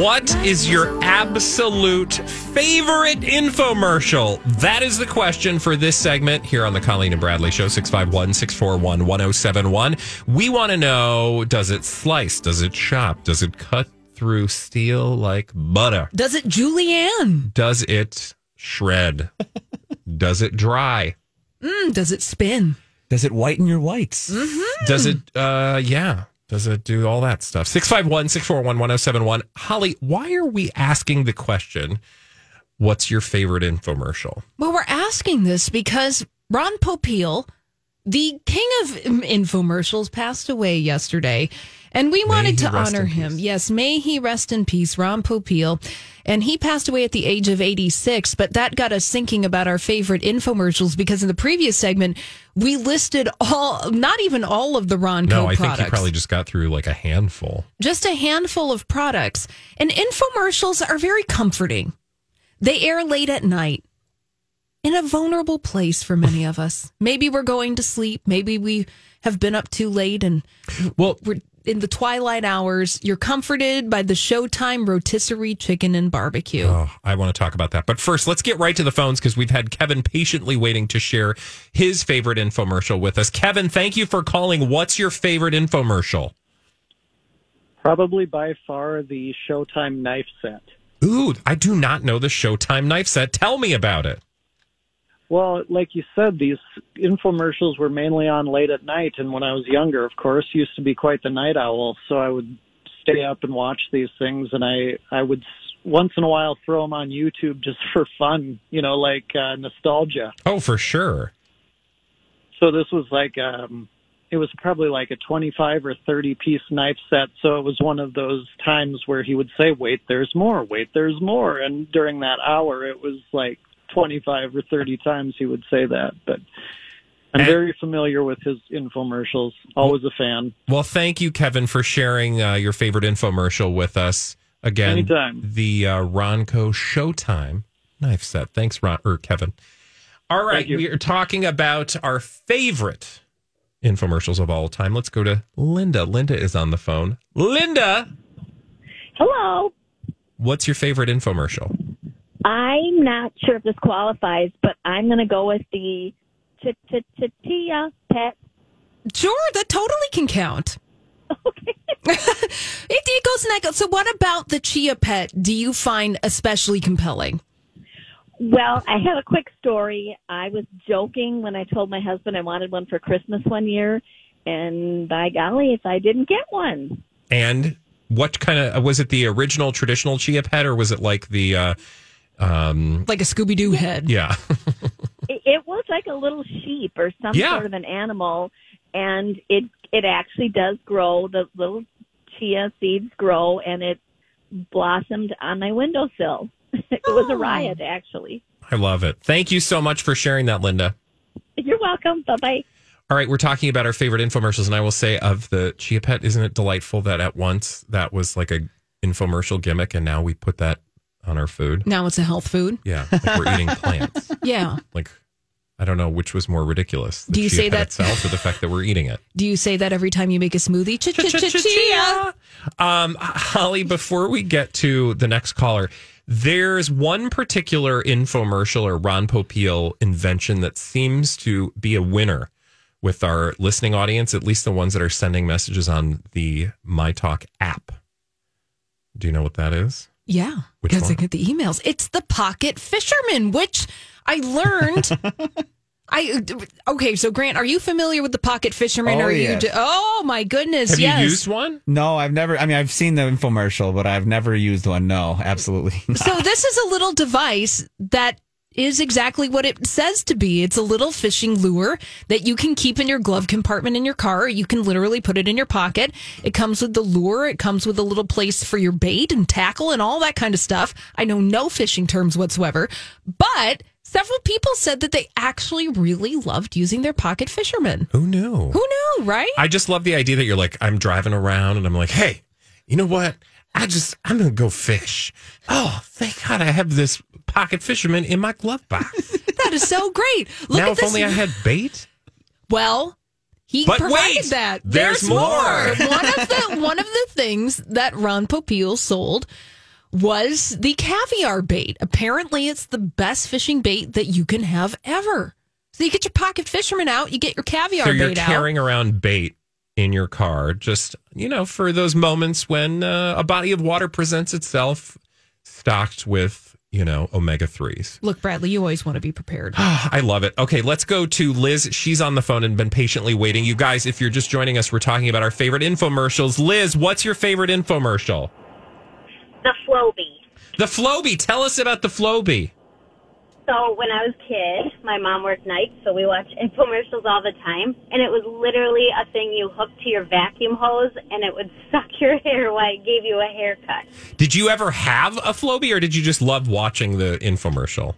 What is your absolute favorite infomercial? That is the question for this segment here on the Colleen and Bradley Show, 651 641 1071. We want to know does it slice? Does it chop? Does it cut through steel like butter? Does it julienne? Does it shred? does it dry? Mm, does it spin? Does it whiten your whites? Mm-hmm. Does it, uh, yeah. Does it do all that stuff? 651 641 1071. Holly, why are we asking the question, what's your favorite infomercial? Well, we're asking this because Ron Popeil, the king of infomercials, passed away yesterday. And we wanted to honor him. peace. Yes, may he rest in peace, Ron Popeil. And he passed away at the age of 86, but that got us thinking about our favorite infomercials because in the previous segment, we listed all, not even all of the Ron No, I products. think he probably just got through like a handful. just a handful of products. And infomercials are very comforting. They air late at night in a vulnerable place for many of us. Maybe we're going to sleep. Maybe we have been up too late and Well, we're in the twilight hours. You're comforted by the Showtime rotisserie chicken and barbecue. Oh, I want to talk about that. But first, let's get right to the phones because we've had Kevin patiently waiting to share his favorite infomercial with us. Kevin, thank you for calling. What's your favorite infomercial? Probably by far the Showtime knife set. Ooh, I do not know the Showtime knife set. Tell me about it. Well, like you said, these infomercials were mainly on late at night, and when I was younger, of course, used to be quite the night owl. So I would stay up and watch these things, and I I would once in a while throw them on YouTube just for fun, you know, like uh, nostalgia. Oh, for sure. So this was like um it was probably like a 25 or 30 piece knife set. So it was one of those times where he would say, wait, there's more, wait, there's more. And during that hour, it was like 25 or 30 times he would say that. But I'm very familiar with his infomercials. Always a fan. Well, thank you, Kevin, for sharing uh, your favorite infomercial with us. Again, Anytime. the uh, Ronco Showtime knife set. Thanks, Ron or Kevin. All right, we are talking about our favorite infomercials of all time. Let's go to Linda. Linda is on the phone. Linda, Hello. what's your favorite infomercial? I'm not sure if this qualifies, but I'm going to go with the chia pet. Sure, that totally can count. Okay. It, it goes in that. go- So, what about the Chia Pet do you find especially compelling? Well, I have a quick story. I was joking when I told my husband I wanted one for Christmas one year, and by golly, if I didn't get one. And what kind of was it? The original traditional chia pet, or was it like the? Uh, um, Like a Scooby Doo head. yeah, It, it was like a little sheep or some Yeah. sort of an animal, and it it actually does grow. The little chia seeds grow, and it blossomed on my windowsill. it was a Oh. riot, actually. I love it. Thank you so much for sharing that, Linda. You're welcome. Bye bye. All right, we're talking about our favorite infomercials, and I will say of the Chia Pet, isn't it delightful that at once that was like a infomercial gimmick, and now we put that on our food? Now it's a health food. Yeah, like we're eating plants. Yeah. Like I don't know which was more ridiculous. Do you say that- itself, or the fact that we're eating it? Do you say that every time you make a smoothie? Ch- ch- ch- chia. Um, Holly, before we get to the next caller, there's one particular infomercial or Ron Popeil invention that seems to be a winner with our listening audience, at least the ones that are sending messages on the My Talk app. Do you know what that is? Yeah, because I get the emails. It's the pocket fisherman, which I learned I okay. So Grant, are you familiar with the pocket fisherman? Oh, are yeah. you? ju- oh my goodness! Have yes. you used one? No, I've never. I mean, I've seen the infomercial, but I've never used one. No, absolutely. not. So this is a little device that is exactly what it says to be. It's a little fishing lure that you can keep in your glove compartment in your car. You can literally put it in your pocket. It comes with the lure. It comes with a little place for your bait and tackle and all that kind of stuff. I know no fishing terms whatsoever, but several people said that they actually really loved using their pocket fisherman. Who knew? Who knew, right? I just love the idea that you're like, I'm driving around and I'm like, hey, you know what? I just, I'm going to go fish. Oh, thank God I have this pocket fisherman in my glove box. that is so great. Look now, at if this. only I had bait. Well, he But provided wait, that. there's more. one of the one of the things that Ron Popeil sold was the caviar bait. Apparently, it's the best fishing bait that you can have ever. So you get your pocket fisherman out, you get your caviar So you're bait carrying around bait in your car, just, you know, for those moments when uh, a body of water presents itself stocked with, you know, omega 3s. Look, Bradley, you always want to be prepared. I love it. Okay, let's go to Liz. She's on the phone and been patiently waiting. You guys, if you're just joining us, we're talking about our favorite infomercials. Liz, what's your favorite infomercial? the Flowbee. The Flowbee. Tell us about the Flowbee. So when I was a kid, my mom worked nights, so we watched infomercials all the time, and it was literally a thing you hooked to your vacuum hose, and it would suck your hair while it gave you a haircut. Did you ever have a Flowbee or did you just love watching the infomercial?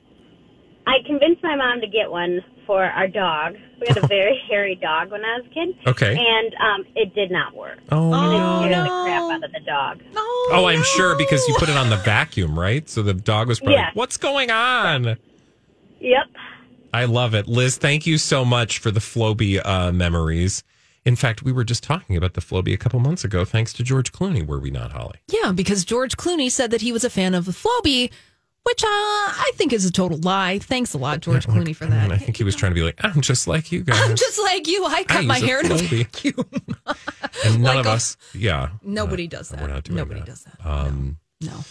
I convinced my mom to get one for our dog. We had a very hairy dog when I was a kid. Okay. And um, it did not work. Oh, and it no. scared the crap out of the dog. no, Oh, I'm sure because you put it on the vacuum, right? So the dog was probably, Yes. what's going on? Yep. I love it. Liz, thank you so much for the Flowbee uh, memories. In fact, we were just talking about the Flowbee a couple months ago, thanks to George Clooney, were we not, Holly? Yeah, because George Clooney said that he was a fan of the Flowbee, which uh, I think is a total lie. Thanks a lot, George Clooney, for I, mean, that. I think he was trying to be like, I'm just like you guys. I'm just like you. I cut I my use a hair in a Flowbee. vacuum. and none like of a- us, yeah. Nobody uh, does that. We're not doing Nobody that. does that. Um, No.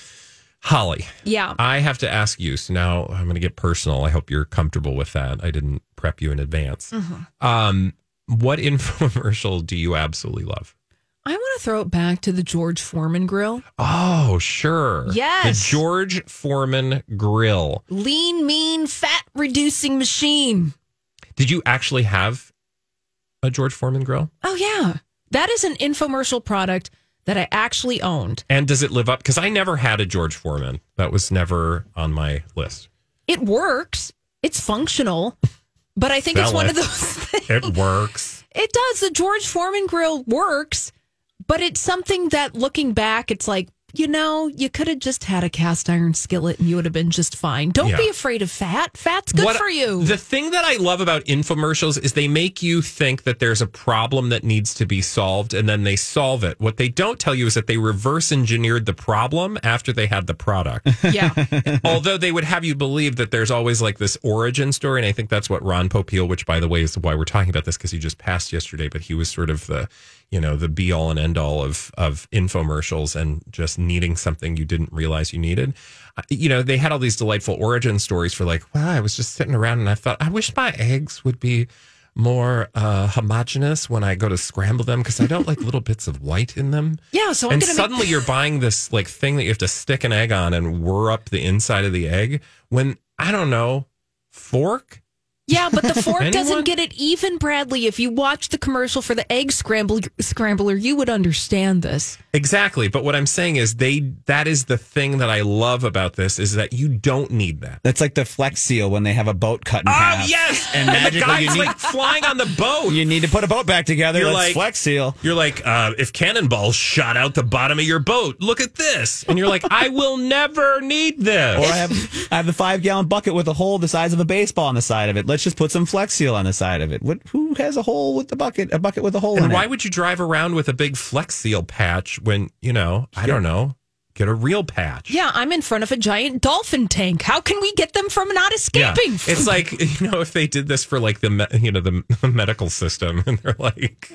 Holly, Yeah. I have to ask you. So now I'm going to get personal. I hope you're comfortable with that. I didn't prep you in advance. Mm-hmm. Um, what infomercial do you absolutely love? I want to throw it back to the George Foreman grill. Oh, sure. Yes. The George Foreman Grill. Lean, mean, fat reducing machine. Did you actually have a George Foreman grill? Oh, yeah. That is an infomercial product that I actually owned. And does it live up? Because I never had a George Foreman. That was never on my list. It works, it's functional, but I think it's one of those things. It works. It does. The George Foreman grill works, but it's something that looking back, it's like, you know, you could have just had a cast iron skillet and you would have been just fine. Don't Yeah. be afraid of fat. Fat's good What- for you. The thing that I love about infomercials is they make you think that there's a problem that needs to be solved and then they solve it. What they don't tell you is that they reverse engineered the problem after they had the product. yeah. Although they would have you believe that there's always like this origin story. And I think that's what Ron Popeil, which by the way is why we're talking about this because he just passed yesterday, but he was sort of the, you know, the be all and end all of, of infomercials and just needing something you didn't realize you needed. You know, they had all these delightful origin stories for like, well, I was just sitting around and I thought, I wish my eggs would be more uh, homogenous when I go to scramble them because I don't like little bits of white in them. Yeah. So I'm and suddenly you're buying this like thing that you have to stick an egg on and whir up the inside of the egg when I don't know fork. Yeah, but the fork Anyone? doesn't get it even, Bradley. If you watch the commercial for the egg scramble scrambler, you would understand this. Exactly, but what I'm saying is they that is the thing that I love about this is that you don't need that. That's like the Flex Seal when they have a boat cut in half. Oh yes, And, and, the magically guy's you need, like flying on the boat. you need to put a boat back together. You're That's like- Flex Seal. You're like, uh, if cannonballs shot out the bottom of your boat, look at this. And you're like, I will never need this. Or I have I have the five gallon bucket with a hole the size of a baseball on the side of it. Let's just put some Flex Seal on the side of it. What? Who has a hole with the bucket? A bucket with a hole and in why it? would you drive around with a big Flex Seal patch when, you know, I don't know, get a real patch? Yeah, I'm in front of a giant dolphin tank. How can we get them from not Yeah. escaping? It's like, you know, if they did this for like the, me- you know, the medical system and they're like,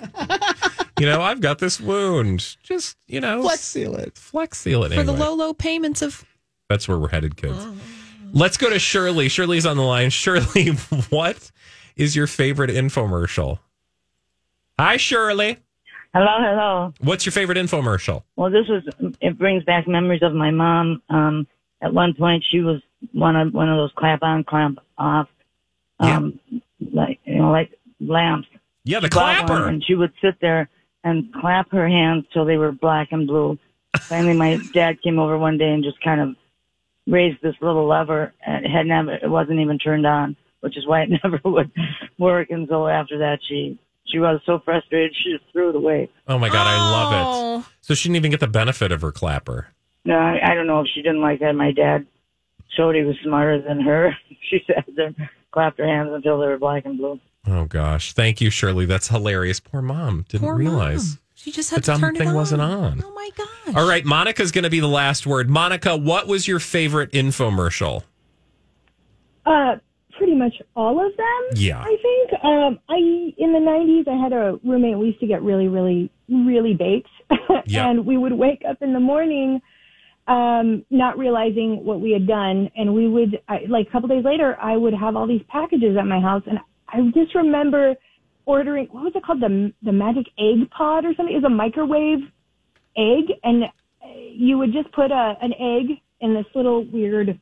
you know, I've got this wound. Just, you know, Flex Seal it. Flex Seal it for the low, low payments of. That's where we're headed, kids. Oh. Let's go to Shirley. Shirley's on the line. Shirley, what is your favorite infomercial? Hi, Shirley. Hello, hello. What's your favorite infomercial? Well, this was it brings back memories of my mom. Um, at one point, she was one of one of those clap on, clap off, um, like you know, like lamps. Yeah, the She clapper. and she would sit there and clap her hands till they were black and blue. Finally, my dad came over one day and just kind of raised this little lever, and it had never, it wasn't even turned on, which is why it never would work. And so after that, she she was so frustrated, she just threw it away. Oh my god, I love it. Oh. So she didn't even get the benefit of her clapper. No, I, I don't know if she didn't like that. My dad showed he was smarter than her. she sat there, clapped her hands until they were black and blue. Oh gosh, thank you, Shirley. That's hilarious. Poor mom didn't Poor realize mom. She just the had to turn thing it on. wasn't on. Oh my gosh. All right, Monica's going to be the last word. Monica, what was your favorite infomercial? Uh, pretty much all of them. Yeah. I think. Um, I in the '90s, I had a roommate. We used to get really, really, really baked, Yeah. and we would wake up in the morning, um, not realizing what we had done, and we would I, like a couple days later, I would have all these packages at my house, and I just remember ordering what was it called the the magic egg pod or something. It was a microwave egg, and you would just put a an egg in this little weird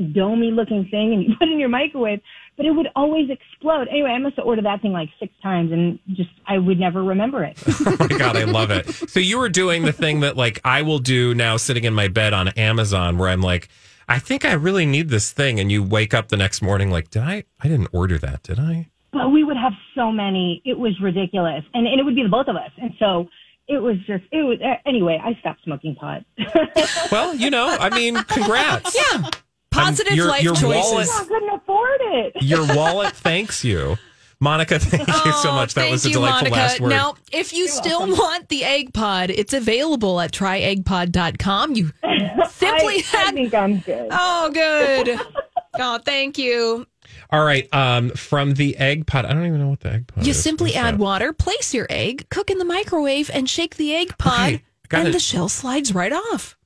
domey looking thing and you put it in your microwave, but it would always explode. Anyway, I must have ordered that thing like six times and just I would never remember it. Oh my god, I love it. So you were doing the thing that like I will do now sitting in my bed on Amazon where I'm like I think I really need this thing and you wake up the next morning like did I I didn't order that, did I? But we would have so many. It was ridiculous. And, and it would be the both of us. And so it was just, it was, uh, anyway, I stopped smoking pot. Well, you know, I mean, congrats. Yeah. Positive your- life your choices. wallet- I couldn't afford it. Your wallet thanks you. Monica, thank you so Oh, much. That thank was a you, delightful Monica. last word. Now, if you still want the egg pod, it's available at tryeggpod.com. You simply I, I think I'm good. Oh, good. Oh, thank you. All right, um, from the egg pot. I don't even know what the egg pot is. You is. simply What's add that? water, place your egg, cook in the microwave, and shake the egg pod, Okay, and it. the shell slides right off.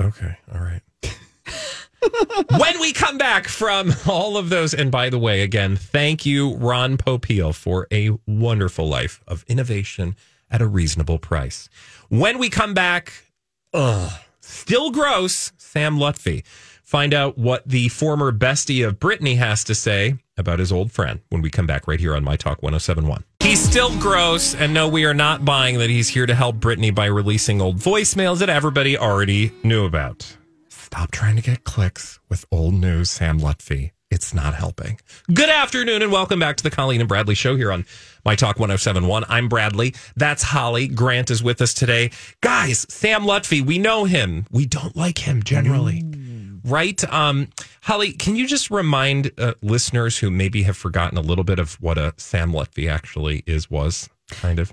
Okay, all right. when we come back from all of those, and by the way, again, thank you, Ron Popeil, for a wonderful life of innovation at a reasonable price. When we come back, ugh, still gross, Sam Lutfi. Find out what the former bestie of Britney has to say about his old friend when we come back right here on My Talk 1071. He's still gross, and no, we are not buying that he's here to help Britney by releasing old voicemails that everybody already knew about. Stop trying to get clicks with old news, Sam Lutfi. It's not helping. Good afternoon and welcome back to the Colleen and Bradley show here on My Talk 1071. I'm Bradley. That's Holly. Grant is with us today. Guys, Sam Lutfi, we know him. We don't like him generally. Right? Um, Holly, can you just remind uh, listeners who maybe have forgotten a little bit of what a Sam Lutfi actually is, was, kind of?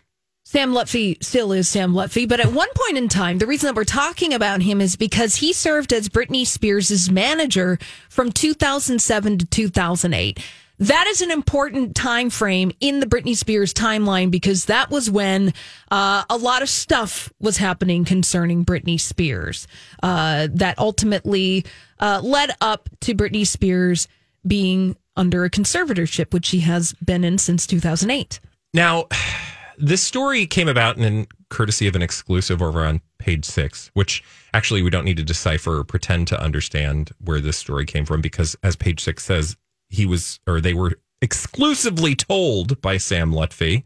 Sam Lutfi still is Sam Lutfi, but at one point in time, the reason that we're talking about him is because he served as Britney Spears' manager from 2007 to 2008. That is an important time frame in the Britney Spears timeline because that was when uh, a lot of stuff was happening concerning Britney Spears uh, that ultimately uh, led up to Britney Spears being under a conservatorship, which she has been in since 2008. Now, this story came about in courtesy of an exclusive over on page six, which actually we don't need to decipher or pretend to understand where this story came from because, as page six says, he was or they were exclusively told by Sam Lutfi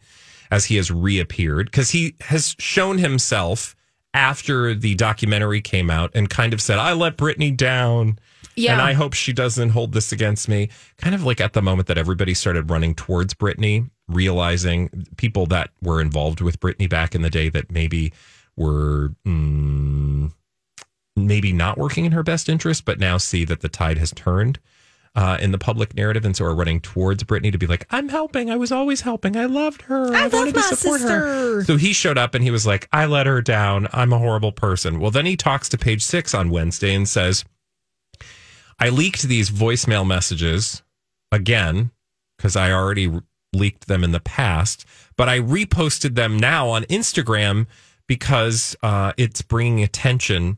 as he has reappeared because he has shown himself after the documentary came out and kind of said, I let Britney down. Yeah. And I hope she doesn't hold this against me. Kind of like at the moment that everybody started running towards Britney, realizing people that were involved with Britney back in the day that maybe were mm, maybe not working in her best interest, but now see that the tide has turned uh, in the public narrative, and so are running towards Britney to be like, "I'm helping. I was always helping. I loved her. I wanted love to my support her." So he showed up and he was like, "I let her down. I'm a horrible person." Well, then he talks to Page Six on Wednesday and says, "I leaked these voicemail messages again because I already re- leaked them in the past, but I reposted them now on Instagram because uh, it's bringing attention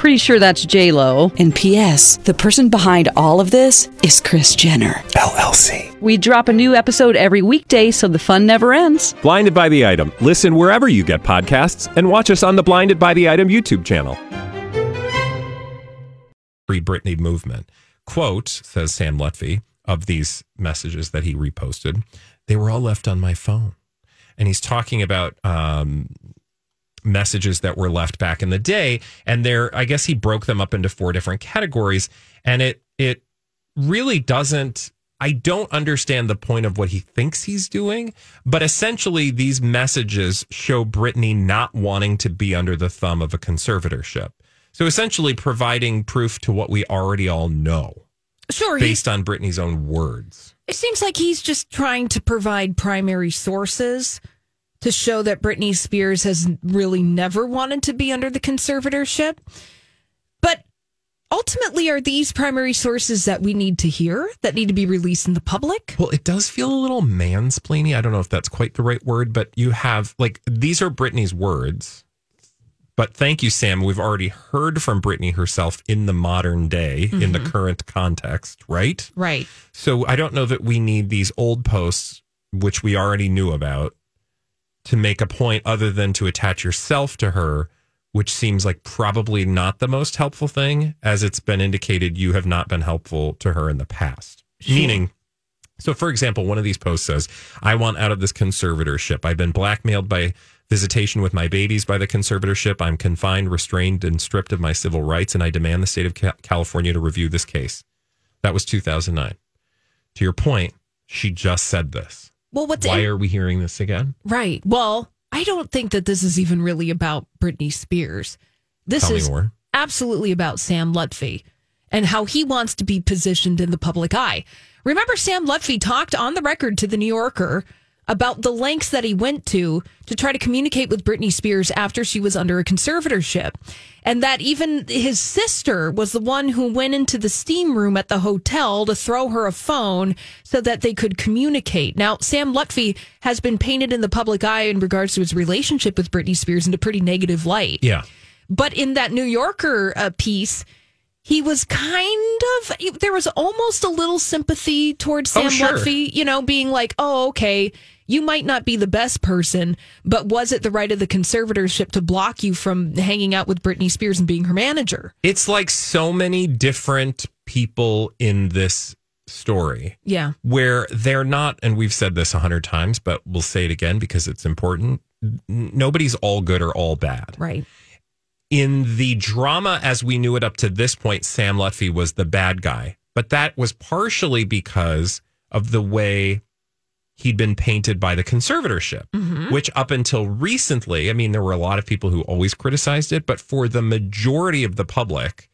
Pretty sure that's J Lo. And P.S. The person behind all of this is Kris Jenner LLC. We drop a new episode every weekday, so the fun never ends. Blinded by the item. Listen wherever you get podcasts, and watch us on the Blinded by the Item YouTube channel. Free Britney movement. Quote, says Sam Lutfi, of these messages that he reposted, they were all left on my phone. And he's talking about um, messages that were left back in the day. And there, I guess he broke them up into four different categories. And it, it really doesn't, I don't understand the point of what he thinks he's doing. But essentially, these messages show Britney not wanting to be under the thumb of a conservatorship. So essentially, providing proof to what we already all know Sure, based on Britney's own words. it seems like he's just trying to provide primary sources to show that Britney Spears has really never wanted to be under the conservatorship. But ultimately, are these primary sources that we need to hear that need to be released in the public? Well, it does feel a little mansplaining. I don't know if that's quite the right word, but you have like these are Britney's words. But thank you, Sam. We've already heard from Britney herself in the modern day, in the mm-hmm. current context, right? Right. So I don't know that we need these old posts, which we already knew about, to make a point other than to attach yourself to her, which seems like probably not the most helpful thing, as it's been indicated you have not been helpful to her in the past. Meaning, so for example, one of these posts says, I want out of this conservatorship. I've been blackmailed by visitation with my babies by the conservatorship. I'm confined, restrained, and stripped of my civil rights, and I demand the state of California to review this case. That was 2009. To your point, she just said this. Well, what's Why in- are we hearing this again? right? Well, I don't think that this is even really about Britney Spears. This Tell is absolutely about Sam Lutfi and how he wants to be positioned in the public eye. Remember, Sam Lutfi talked on the record to the New Yorker about the lengths that he went to to try to communicate with Britney Spears after she was under a conservatorship. And that even his sister was the one who went into the steam room at the hotel to throw her a phone so that they could communicate. Now, Sam Lutfi has been painted in the public eye in regards to his relationship with Britney Spears in a pretty negative light. Yeah. But in that New Yorker uh, piece, he was kind of there was almost a little sympathy towards Oh, Sam sure. Lutfi, you know, being like, "Oh, okay, you might not be the best person, but was it the right of the conservatorship to block you from hanging out with Britney Spears and being her manager?" It's like so many different people in this story Yeah. where they're not, and we've said this a hundred times, but we'll say it again because it's important. Nobody's all good or all bad. Right. in the drama as we knew it up to this point, Sam Lutfi was the bad guy. But that was partially because of the way he'd been painted by the conservatorship, mm-hmm. which up until recently, I mean, there were a lot of people who always criticized it, but for the majority of the public,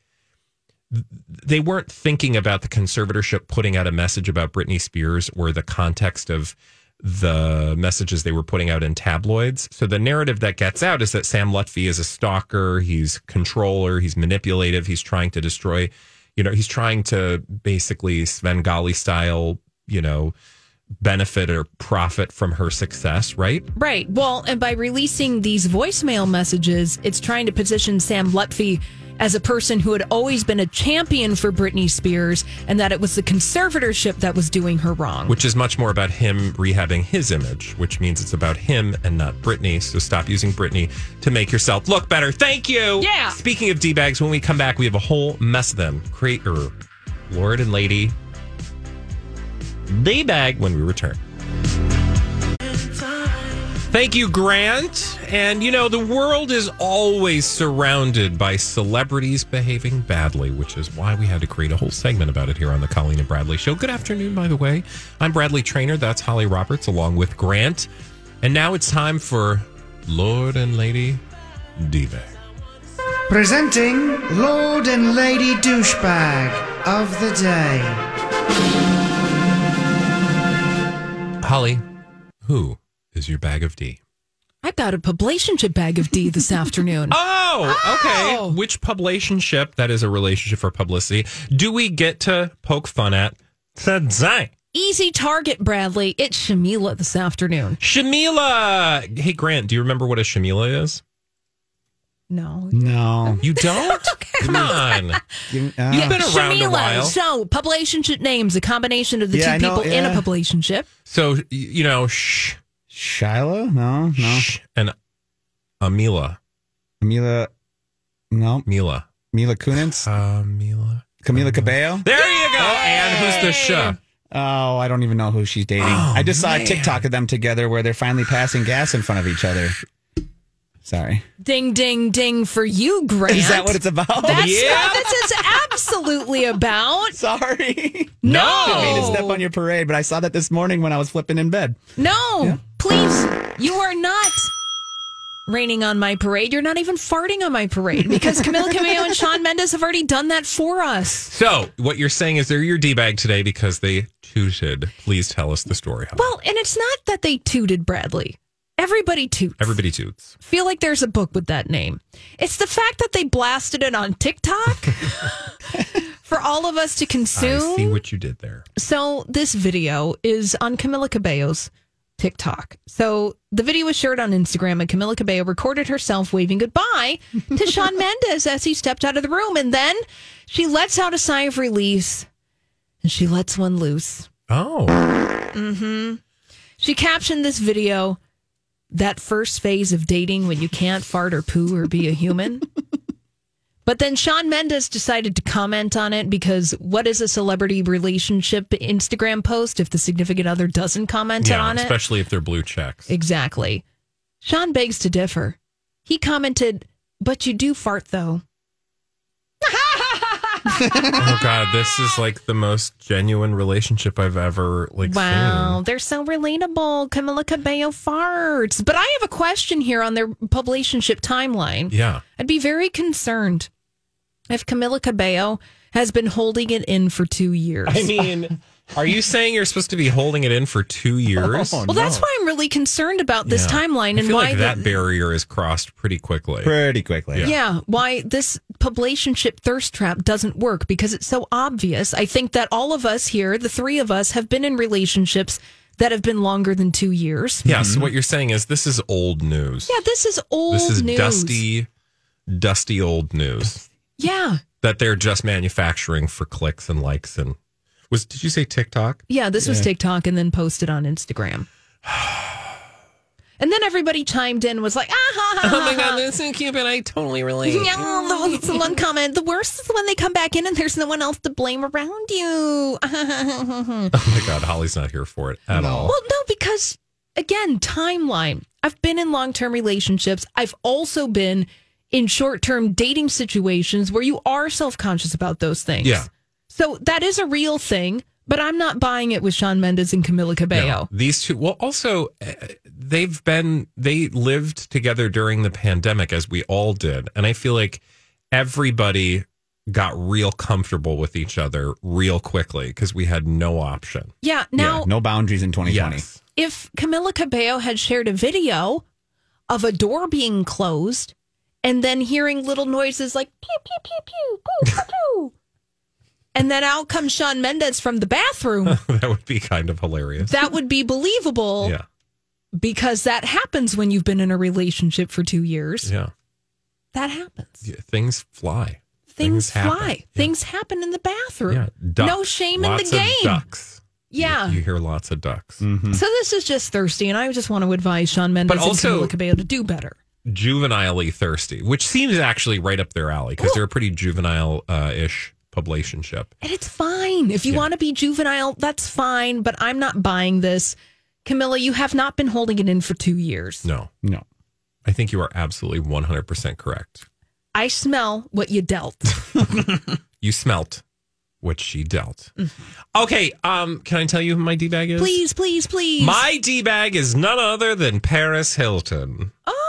they weren't thinking about the conservatorship putting out a message about Britney Spears or the context of the messages they were putting out in tabloids. So the narrative that gets out is that Sam Lutfi is a stalker, he's controller, he's manipulative, he's trying to destroy, you know, he's trying to basically Svengali style, you know, benefit or profit from her success, right? Right. Well, and by releasing these voicemail messages, it's trying to position Sam Lutfi as a person who had always been a champion for Britney Spears and that it was the conservatorship that was doing her wrong. Which is much more about him rehabbing his image, which means it's about him and not Britney. So stop using Britney to make yourself look better. Thank you. Yeah. Speaking of D bags, when we come back, we have a whole mess of them. Create or Lord and Lady D bag when we return. Thank you, Grant. And you know, the world is always surrounded by celebrities behaving badly, which is why we had to create a whole segment about it here on the Colleen and Bradley Show. Good afternoon, by the way. I'm Bradley Traynor. That's Holly Roberts, along with Grant. And now it's time for Lord and Lady Diva. Presenting Lord and Lady Douchebag of the Day. Holly, who is your bag of D? I got a publicationship bag of D this afternoon. Oh, okay. Oh. Which publicationship, that is a relationship for publicity, do we get to poke fun at today? Easy target, Bradley. It's Shamila this afternoon. Shamila! Hey, Grant, do you remember what a Shamila is? No. No. You don't? Come on. Uh, You've been around a Shamila. while. So, publicationship names, a combination of the Yeah, I two know, people in a yeah. publicationship. So, y- you know, shh, Shiloh? No, no. shh, and Amila. Mila, no. Mila. Mila Kunis? Uh, Mila. Camila Cabello? There you go. And who's the sh? Oh, I don't even know who she's dating. I just saw a. TikTok of them together where they're finally passing gas in front of each other. Sorry. Ding, ding, ding for you, Grant. Is that what it's about? That's Yeah. what this is absolutely about. Sorry. No. Didn't mean to step on your parade, but I saw that this morning when I was flipping in bed. No, please. You are not raining on my parade. You're not even farting on my parade because Camila Cabello and Shawn Mendes have already done that for us. So, what you're saying is they're your D bag today because they tooted. Please tell us the story. Holly. Well, and it's not that they tooted Bradley. Everybody toots. Everybody toots. Feel like there's a book with that name. It's the fact that they blasted it on TikTok for all of us to I consume. see what you did there. So this video is on Camila Cabello's TikTok. So the video was shared on Instagram, and Camila Cabello recorded herself waving goodbye to Shawn Mendes as he stepped out of the room, and then she lets out a sigh of release, and she lets one loose. Oh. Mm hmm She captioned this video that first phase of dating when you can't fart or poo or be a human. but then Shawn Mendes decided to comment on it because what is a celebrity relationship Instagram post if the significant other doesn't comment Yeah, on it? especially if they're blue checks. Exactly. Shawn begs to differ. He commented, But you do fart though. Oh God, this is like the most genuine relationship I've ever like Wow, seen. they're so relatable. Camila Cabello farts. But I have a question here on their publicationship timeline. Yeah. I'd be very concerned if Camila Cabello has been holding it in for two years. I mean, are you saying you're supposed to be holding it in for two oh, years? well, that's why I'm really concerned about this Yeah. timeline I and feel why like that the- barrier is crossed pretty quickly. Pretty quickly. Yeah. why this publicationship thirst trap doesn't work because it's so obvious. I think that all of us here, the three of us, have been in relationships that have been longer than two years. Yeah. So mm-hmm. what you're saying is this is old news. Yeah, this is old this is news. dusty, dusty old news Yeah. that they're just manufacturing for clicks and likes and was. Did you say TikTok? Yeah, this was Yeah. TikTok and then posted on Instagram. And then everybody chimed in, was like, ah, ha, ha, Oh my ha, God, ha. this is cute, and I totally relate. Yeah, the, the one comment. The worst is when they come back in and there's no one else to blame around you. well, Oh my God, Holly's not here for it at all. Well, no, because again, timeline. I've been in long term relationships. I've also been in short term dating situations where you are self conscious about those things. Yeah. So that is a real thing, but I'm not buying it with Shawn Mendes and Camila Cabello. No, these two. Well, also, uh, they've been they lived together during the pandemic, as we all did, and I feel like everybody got real comfortable with each other real quickly because we had no option. Yeah. Now, yeah, no boundaries in 2020. Yes. if Camila Cabello had shared a video of a door being closed and then hearing little noises like pew, pew, pew, pew, pew, pew, pew. And then out comes Shawn Mendes from the bathroom, that would be kind of hilarious. that would be believable yeah, because that happens when you've been in a relationship for two years. yeah. That happens. Yeah, Things fly. Things, happen. fly. Things happen in the bathroom. Yeah, ducks. No shame Lots in the of game. ducks. Yeah. You hear lots of ducks. Mm-hmm. So this is just thirsty, and I just want to advise Shawn Mendes But also- and Camila Cabello to do better. Juvenilely thirsty, which seems actually right up their alley because they're a pretty juvenile uh, ish publicationship. And it's fine. If you want to be juvenile, that's fine, but I'm not buying this. Camila, you have not been holding it in for two years. No, No. I think you are absolutely 100% correct. I smell what you dealt. You smelt what she dealt. Okay, um, can I tell you who my D bag is? please, please, please. My D bag is none other than Paris Hilton. oh,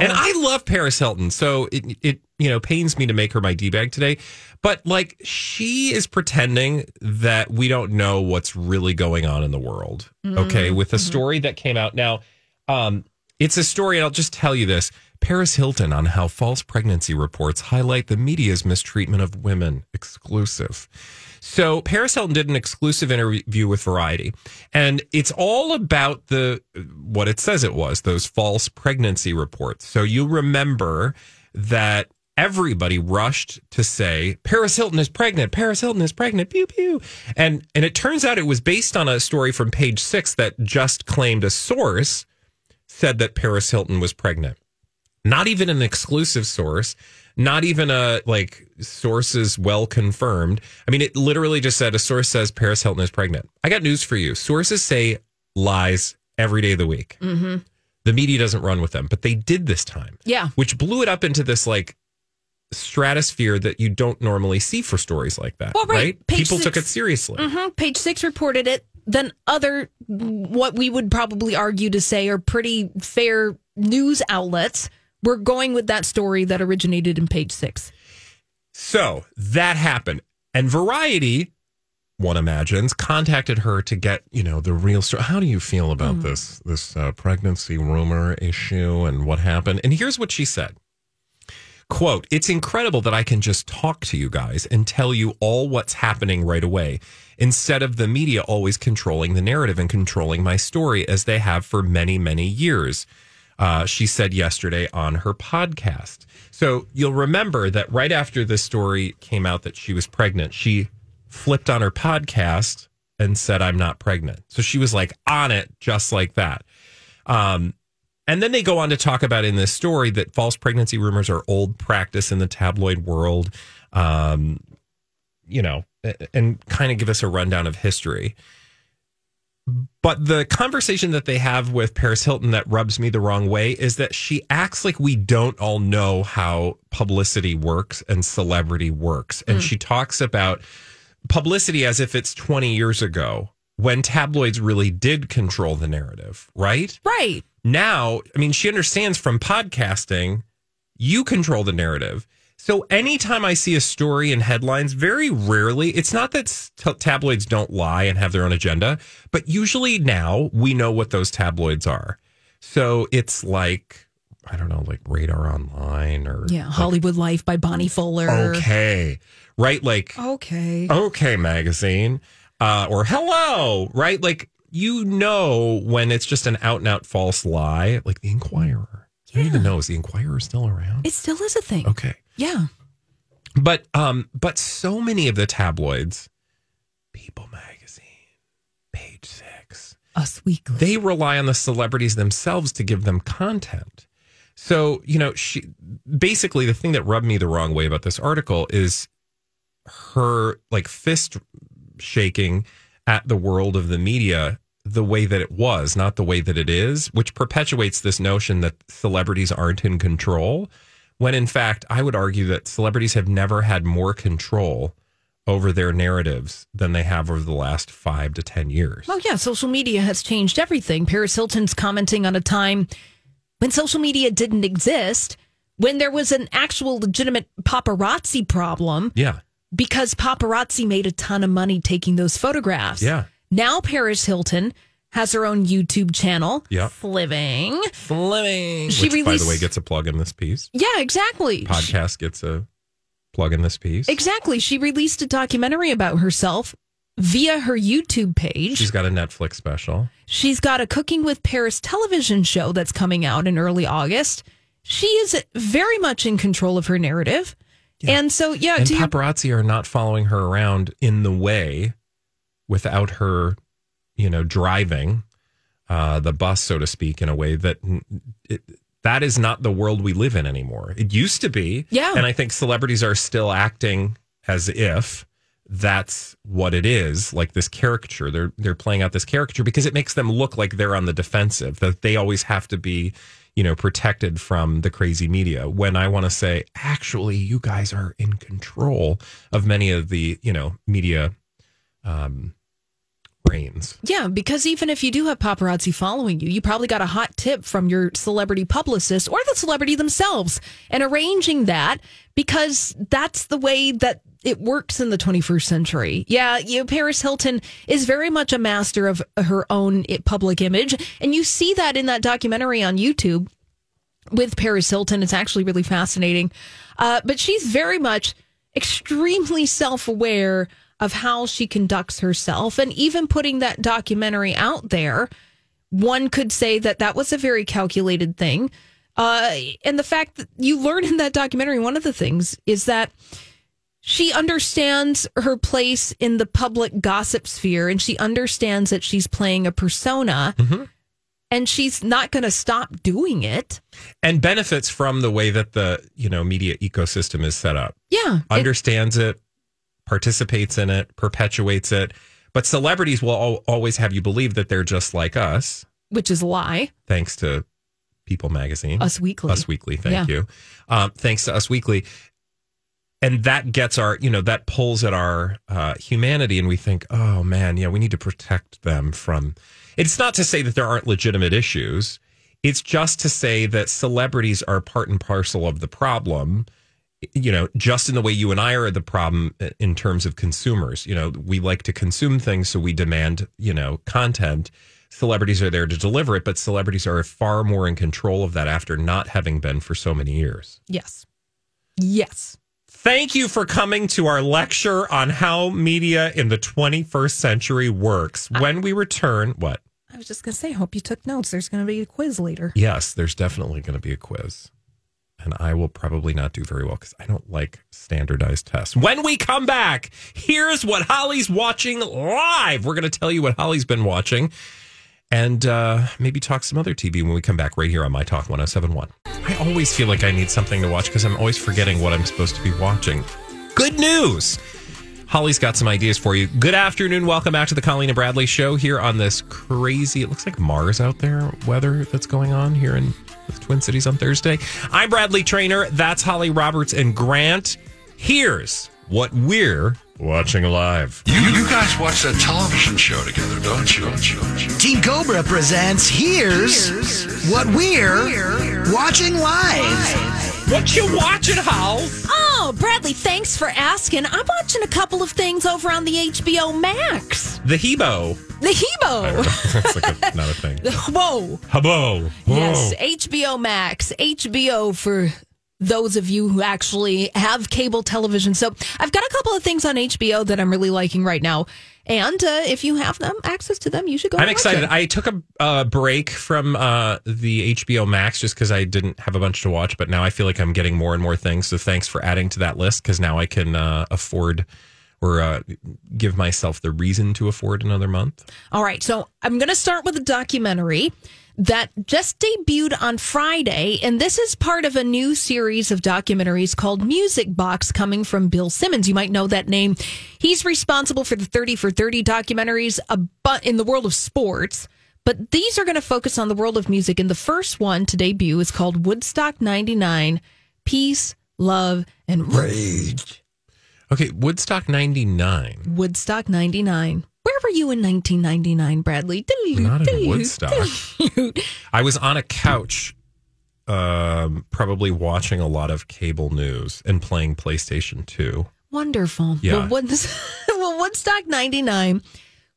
And I love Paris Hilton, so it it you know pains me to make her my d bag today. But like she is pretending that we don't know what's really going on in the world. Okay, with a story that came out now. Um, it's a story, and I'll just tell you this: Paris Hilton on how false pregnancy reports highlight the media's mistreatment of women. Exclusive. So Paris Hilton did an exclusive interview with Variety, and it's all about the what it says it was those false pregnancy reports. So you remember that everybody rushed to say Paris Hilton is pregnant. Paris Hilton is pregnant. Pew pew. And and it turns out it was based on a story from Page Six that just claimed a source said that Paris Hilton was pregnant. Not even an exclusive source, not even a like sources well confirmed. I mean, it literally just said a source says Paris Hilton is pregnant. I got news for you. Sources say lies every day of the week. Mm-hmm. The media doesn't run with them, but they did this time, Yeah. which blew it up into this like stratosphere that you don't normally see for stories like that. Well, right. Page People took it six- seriously. hmm Page six reported it. Then other, what we would probably argue to say are pretty fair news outlets were going with that story that originated in page six. So that happened. And Variety, one imagines, contacted her to get, you know, the real story. How do you feel about this this uh, pregnancy rumor issue and what happened? And here's what she said. Quote, it's incredible that I can just talk to you guys and tell you all what's happening right away instead of the media always controlling the narrative and controlling my story as they have for many, many years. Uh, she said yesterday on her podcast. So you'll remember that right after this story came out that she was pregnant, she flipped on her podcast and said, I'm not pregnant. So she was like on it just like that. Um, and then they go on to talk about in this story that false pregnancy rumors are old practice in the tabloid world. Um, you know, and kind of give us a rundown of history. But the conversation that they have with Paris Hilton that rubs me the wrong way is that she acts like we don't all know how publicity works and celebrity works. And hmm. she talks about publicity as if it's 20 years ago when tabloids really did control the narrative, right? Right. Now, I mean, she understands from podcasting, you control the narrative. So anytime I see a story in headlines, very rarely, it's not that t- tabloids don't lie and have their own agenda, but usually now we know what those tabloids are. So it's like, I don't know, like Radar Online or Yeah. Hollywood Life by Bonnie Fuller. Okay. Right? Like, Okay. okay magazine uh, or hello right like you know when it's just an out and out false lie like the inquirer i don't even know is the inquirer still around It still is a thing. okay Yeah. but um but so many of the tabloids people magazine page six Us Weekly. they rely on the celebrities themselves to give them content. So, you know, she basically the thing that rubbed me the wrong way about this article is her like fist shaking at the world of the media the way that it was, not the way that it is, which perpetuates this notion that celebrities aren't in control. When in fact, I would argue that celebrities have never had more control over their narratives than they have over the last five to 10 years. Oh, yeah. Social media has changed everything. Paris Hilton's commenting on a time when social media didn't exist, when there was an actual legitimate paparazzi problem Yeah. because paparazzi made a ton of money taking those photographs. Yeah. Now Paris Hilton has her own YouTube channel, Yep. Fliving. Fleming. She Which, by the way, gets a plug in this piece. Yeah, exactly. Podcast gets a plug in this piece. Exactly. She released a documentary about herself via her YouTube page. She's got a Netflix special. She's got a Cooking with Paris television show that's coming out in early August. She is very much in control of her narrative. And so, yeah, and to your- paparazzi are not following her around in the way without her, you know, driving uh, the bus, so to speak, in a way that it, that is not the world we live in anymore. It used to be. Yeah. And I think celebrities are still acting as if that's what it is, like this caricature. They're they're playing out this caricature because it makes them look like they're on the defensive, that they always have to be, you know, protected from the crazy media. When I want to say, actually, you guys are in control of many of the, you know, media um, reigns. Yeah, because even if you do have paparazzi following you, you probably got a hot tip from your celebrity publicist or the celebrity themselves and arranging that because that's the way that it works in the 21st century. Yeah, you know, Paris Hilton is very much a master of her own public image. And you see that in that documentary on YouTube with Paris Hilton. It's actually really fascinating. Uh, but she's very much extremely self aware of how she conducts herself. And even putting that documentary out there, one could say that that was a very calculated thing. Uh, and the fact that you learn in that documentary, one of the things is that she understands her place in the public gossip sphere and she understands that she's playing a persona and she's not going to stop doing it. And benefits from the way that the, you know, media ecosystem is set up. Yeah. it- Understands it, participates in it, perpetuates it. But celebrities will al- always have you believe that they're just like us, which is a lie. thanks to People Magazine. Us Weekly. Us Weekly, thank Yeah. you. Um, thanks to Us Weekly. And that gets our, you know, that pulls at our uh, humanity, and we think, oh man, yeah, we need to protect them from. It's not to say that there aren't legitimate issues. It's just to say that celebrities are part and parcel of the problem. You know, just in the way you and I are the problem uh, in terms of consumers. You know, we like to consume things, so we demand, you know, content. Celebrities are there to deliver it, but celebrities are far more in control of that after not having been for so many years. Yes. Yes. Thank you for coming to our lecture on how media in the 21st century works. When we return, what? I was just going to say, hope you took notes. There's going to be a quiz later. Yes, there's definitely going to be a quiz. And I will probably not do very well because I don't like standardized tests. When we come back, here's what Holly's watching live. We're going to tell you what Holly's been watching and uh, maybe talk some other TV when we come back right here on My Talk 1071. I always feel like I need something to watch because I'm always forgetting what I'm supposed to be watching. Good news! Holly's got some ideas for you. Good afternoon. Welcome back to the Colleen and Bradley show here on this crazy, it looks like Mars out there weather that's going on here in the Twin Cities on Thursday. I'm Bradley Traynor. That's Holly Roberts and Grant. Here's what we're watching live. You, you guys watch that television show together, don't you? Don't you? Don't you? Team Cobra presents Here's, What We're Watching Live. What you watching, Hal? Oh, Bradley, thanks for asking. I'm watching a couple of things over on the HBO Max. The Hebo. The Hebo. That's like a, not a thing. Whoa. Hebo. Yes, HBO Max, HBO for those of you who actually have cable television. So I've got a couple of things on HBO that I'm really liking right now. And uh, if you have them, access to them, you should go. I'm excited. it. I took a uh, break from uh, the HBO Max just because I didn't have a bunch to watch, but now I feel like I'm getting more and more things. So thanks for adding to that list because now I can uh, afford or uh, give myself the reason to afford another month. All right, so I'm going to start with a documentary that just debuted on Friday, and this is part of a new series of documentaries called Music Box coming from Bill Simmons. You might know that name. He's responsible for the 30 for 30 documentaries about in the world of sports. But these are going to focus on the world of music. And the first one to debut is called Woodstock 99 Peace, Love, and Rage. Okay, Woodstock 99. Woodstock 99. Where were you in 1999, Bradley? Not in Woodstock. I was on a couch, um, probably watching a lot of cable news and playing PlayStation 2. Wonderful. Yeah. Well, Woods- well, Woodstock 99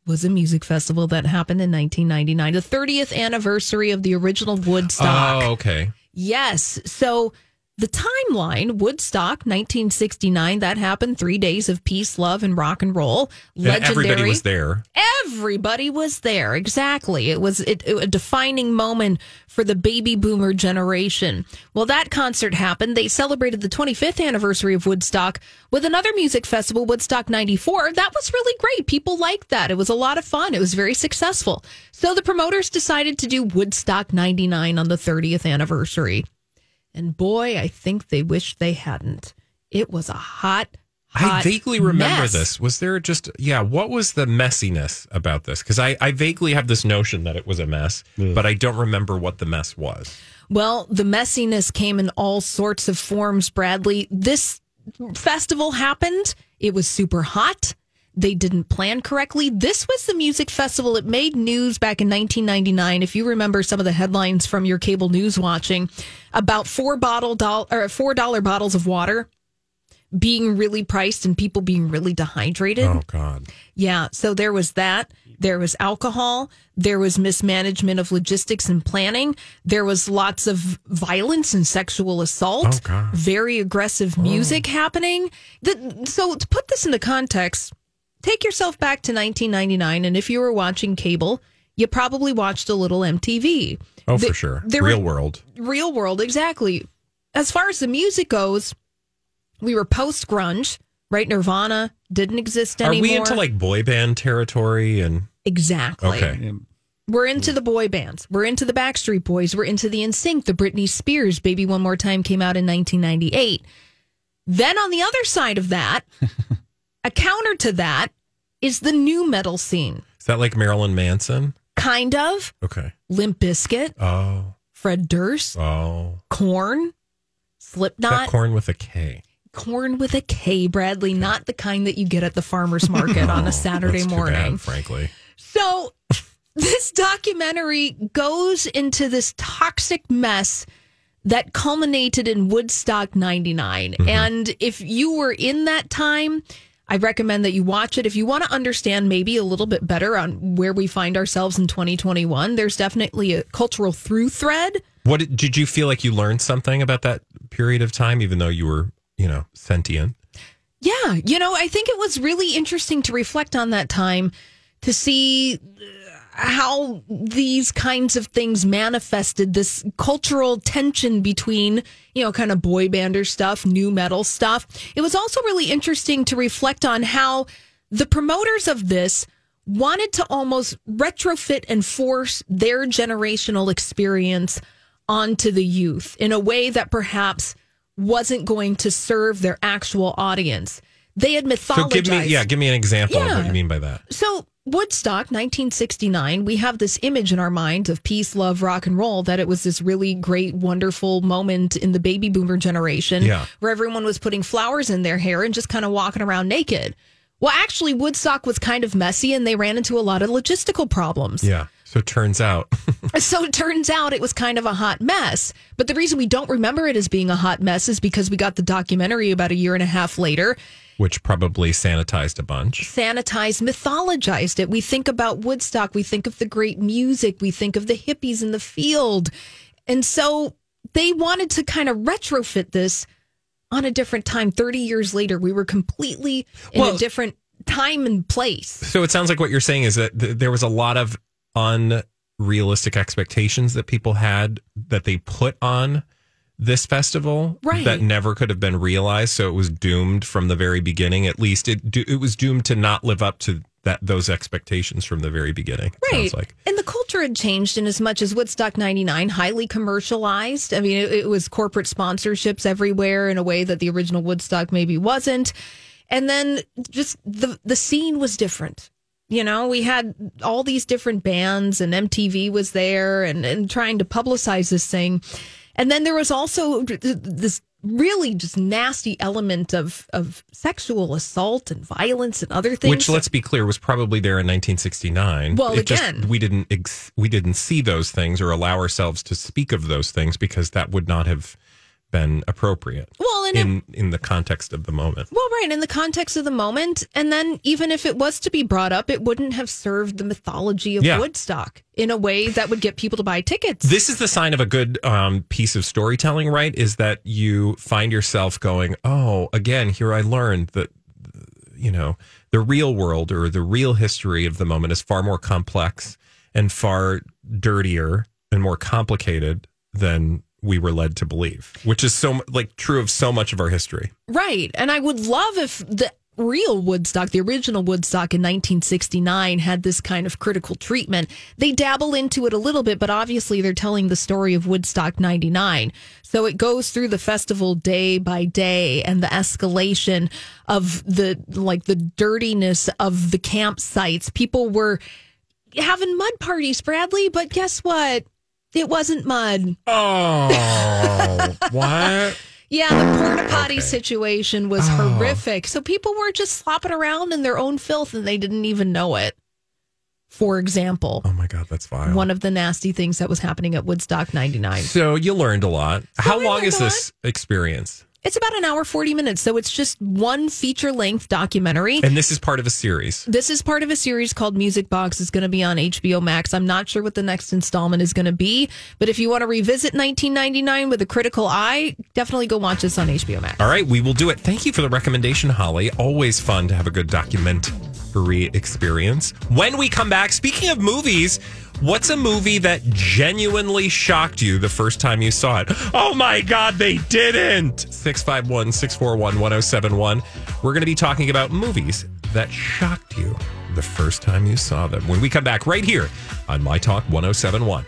was a music festival that happened in 1999, the 30th anniversary of the original Woodstock. Oh, okay. Yes. So the timeline Woodstock 1969, that happened three days of peace, love, and rock and roll. And Legendary. everybody was there. Everybody was there. Exactly. It was it, it- a defining moment for the baby boomer generation. Well, that concert happened. They celebrated the 25th anniversary of Woodstock with another music festival, Woodstock 94. That was really great. People liked that. It was a lot of fun. It was very successful. So the promoters decided to do Woodstock 99 on the 30th anniversary. And boy, I think they wish they hadn't. It was a hot, I vaguely remember mess. this. Was there just yeah? What was the messiness about this? Because I I vaguely have this notion that it was a mess, but I don't remember what the mess was. Well, the messiness came in all sorts of forms, Bradley. This festival happened. It was super hot. They didn't plan correctly. This was the music festival. It made news back in 1999. If you remember some of the headlines from your cable news watching about four bottle doll or four dollar bottles of water being really priced and people being really dehydrated. Oh God! Yeah, so there was that. There was alcohol. There was mismanagement of logistics and planning. There was lots of violence and sexual assault. Oh, God. Very aggressive oh. music happening. The, so to put this into context, take yourself back to 1999, and if you were watching cable, you probably watched a little MTV. Oh, The- for sure. there Real were- world. Real world, exactly. As far as the music goes, we were post grunge, right? Nirvana didn't exist anymore. Are anymore. we into like boy band territory? And exactly? okay, We're into the boy bands. We're into the Backstreet Boys. We're into the NSYNC. The Britney Spears "Baby One More Time" came out in 1998. Then on the other side of that, a counter to that is the new metal scene. is that like Marilyn Manson? Kind of Okay. Limp Bizkit, Oh, Fred Durst, oh, Korn, Slipknot, corn with a K. corn with a K, Bradley, not the kind that you get at the farmer's market on a oh, Saturday That's too morning. bad, frankly. So this documentary goes into this toxic mess that culminated in Woodstock 99. Mm-hmm. And if you were in that time, I recommend that you watch it. If you want to understand maybe a little bit better on where we find ourselves in 2021, there's definitely a cultural through thread. What did, you feel like you learned something about that period of time, even though you were, you know, sentient? Yeah, you know, I think it was really interesting to reflect on that time to see how these kinds of things manifested this cultural tension between, you know, kind of boy bander stuff, new metal stuff. It was also really interesting to reflect on how the promoters of this wanted to almost retrofit and force their generational experience onto the youth in a way that perhaps wasn't going to serve their actual audience. They had mythologized. So give me, yeah, give me an example of Yeah. what you mean by that. So Woodstock, 1969, we have this image in our minds of peace, love, rock and roll, that it was this really great, wonderful moment in the baby boomer generation Yeah. where everyone was putting flowers in their hair and just kind of walking around naked. Well, actually, Woodstock was kind of messy and they ran into a lot of logistical problems. Yeah. So it turns out, So it turns out it was kind of a hot mess. But the reason we don't remember it as being a hot mess is because we got the documentary about a year and a half later which probably sanitized a bunch. sanitized, mythologized it. We think about Woodstock, we think of the great music, we think of the hippies in the field. And so they wanted to kind of retrofit this on a different time. 30 years later, we were completely in Well- a different time and place. So it sounds like what you're saying is that th- there was a lot of unrealistic expectations that people had that they put on this festival Right. that never could have been realized. So it was doomed from the very beginning. At least it it was doomed to not live up to that those expectations from the very beginning. Right. Sounds like. And the culture had changed in as much as Woodstock 99, highly commercialized. I mean, it, it was corporate sponsorships everywhere in a way that the original Woodstock maybe wasn't. And then just the, the scene was different. You know, we had all these different bands and MTV was there and, and trying to publicize this thing. And then there was also this really just nasty element of, of sexual assault and violence and other things. Which, let's be clear, was probably there in 1969. Well, It just- again- we didn't ex- we didn't see those things or allow ourselves to speak of those things because that would not have been appropriate. Well, and it- in in the context of the moment. Well, right, in the context of the moment. And then even if it was to be brought up, it wouldn't have served the mythology of Yeah. Woodstock in a way that would get people to buy tickets. This is the sign of a good um, piece of storytelling, right? Is that you find yourself going, "Oh, again, here I learned that you know the real world or the real history of the moment is far more complex and far dirtier and more complicated than we were led to believe." Which is so like true of so much of our history. Right. And I would love if the real Woodstock, the original Woodstock in 1969, had this kind of critical treatment. They dabble into it a little bit, but obviously they're telling the story of Woodstock 99. So it goes through the festival day by day and the escalation of the like the dirtiness of the campsites. People were having mud parties, Bradley, but guess what? It wasn't mud. Oh, what? Yeah, the porta potty situation was Oh. horrific. So people were just slopping around in their own filth and they didn't even know it. For example, Oh my God, that's vile. one of the nasty things that was happening at Woodstock 99. So you learned a lot. Oh, How long is this experience? It's about an hour, 40 minutes. So it's just one feature length documentary. And this is part of a series. This is part of a series called Music Box. It's going to be on HBO Max. I'm not sure what the next installment is going to be, but if you want to revisit 1999 with a critical eye, definitely go watch this on HBO Max. All right, we will do it. Thank you for the recommendation, Holly. Always fun to have a good documentary experience. When we come back, speaking of movies, what's a movie that genuinely shocked you the first time you saw it? Oh my God, they didn't! 651 641 1071. We're going to be talking about movies that shocked you the first time you saw them when we come back right here on My Talk 1071.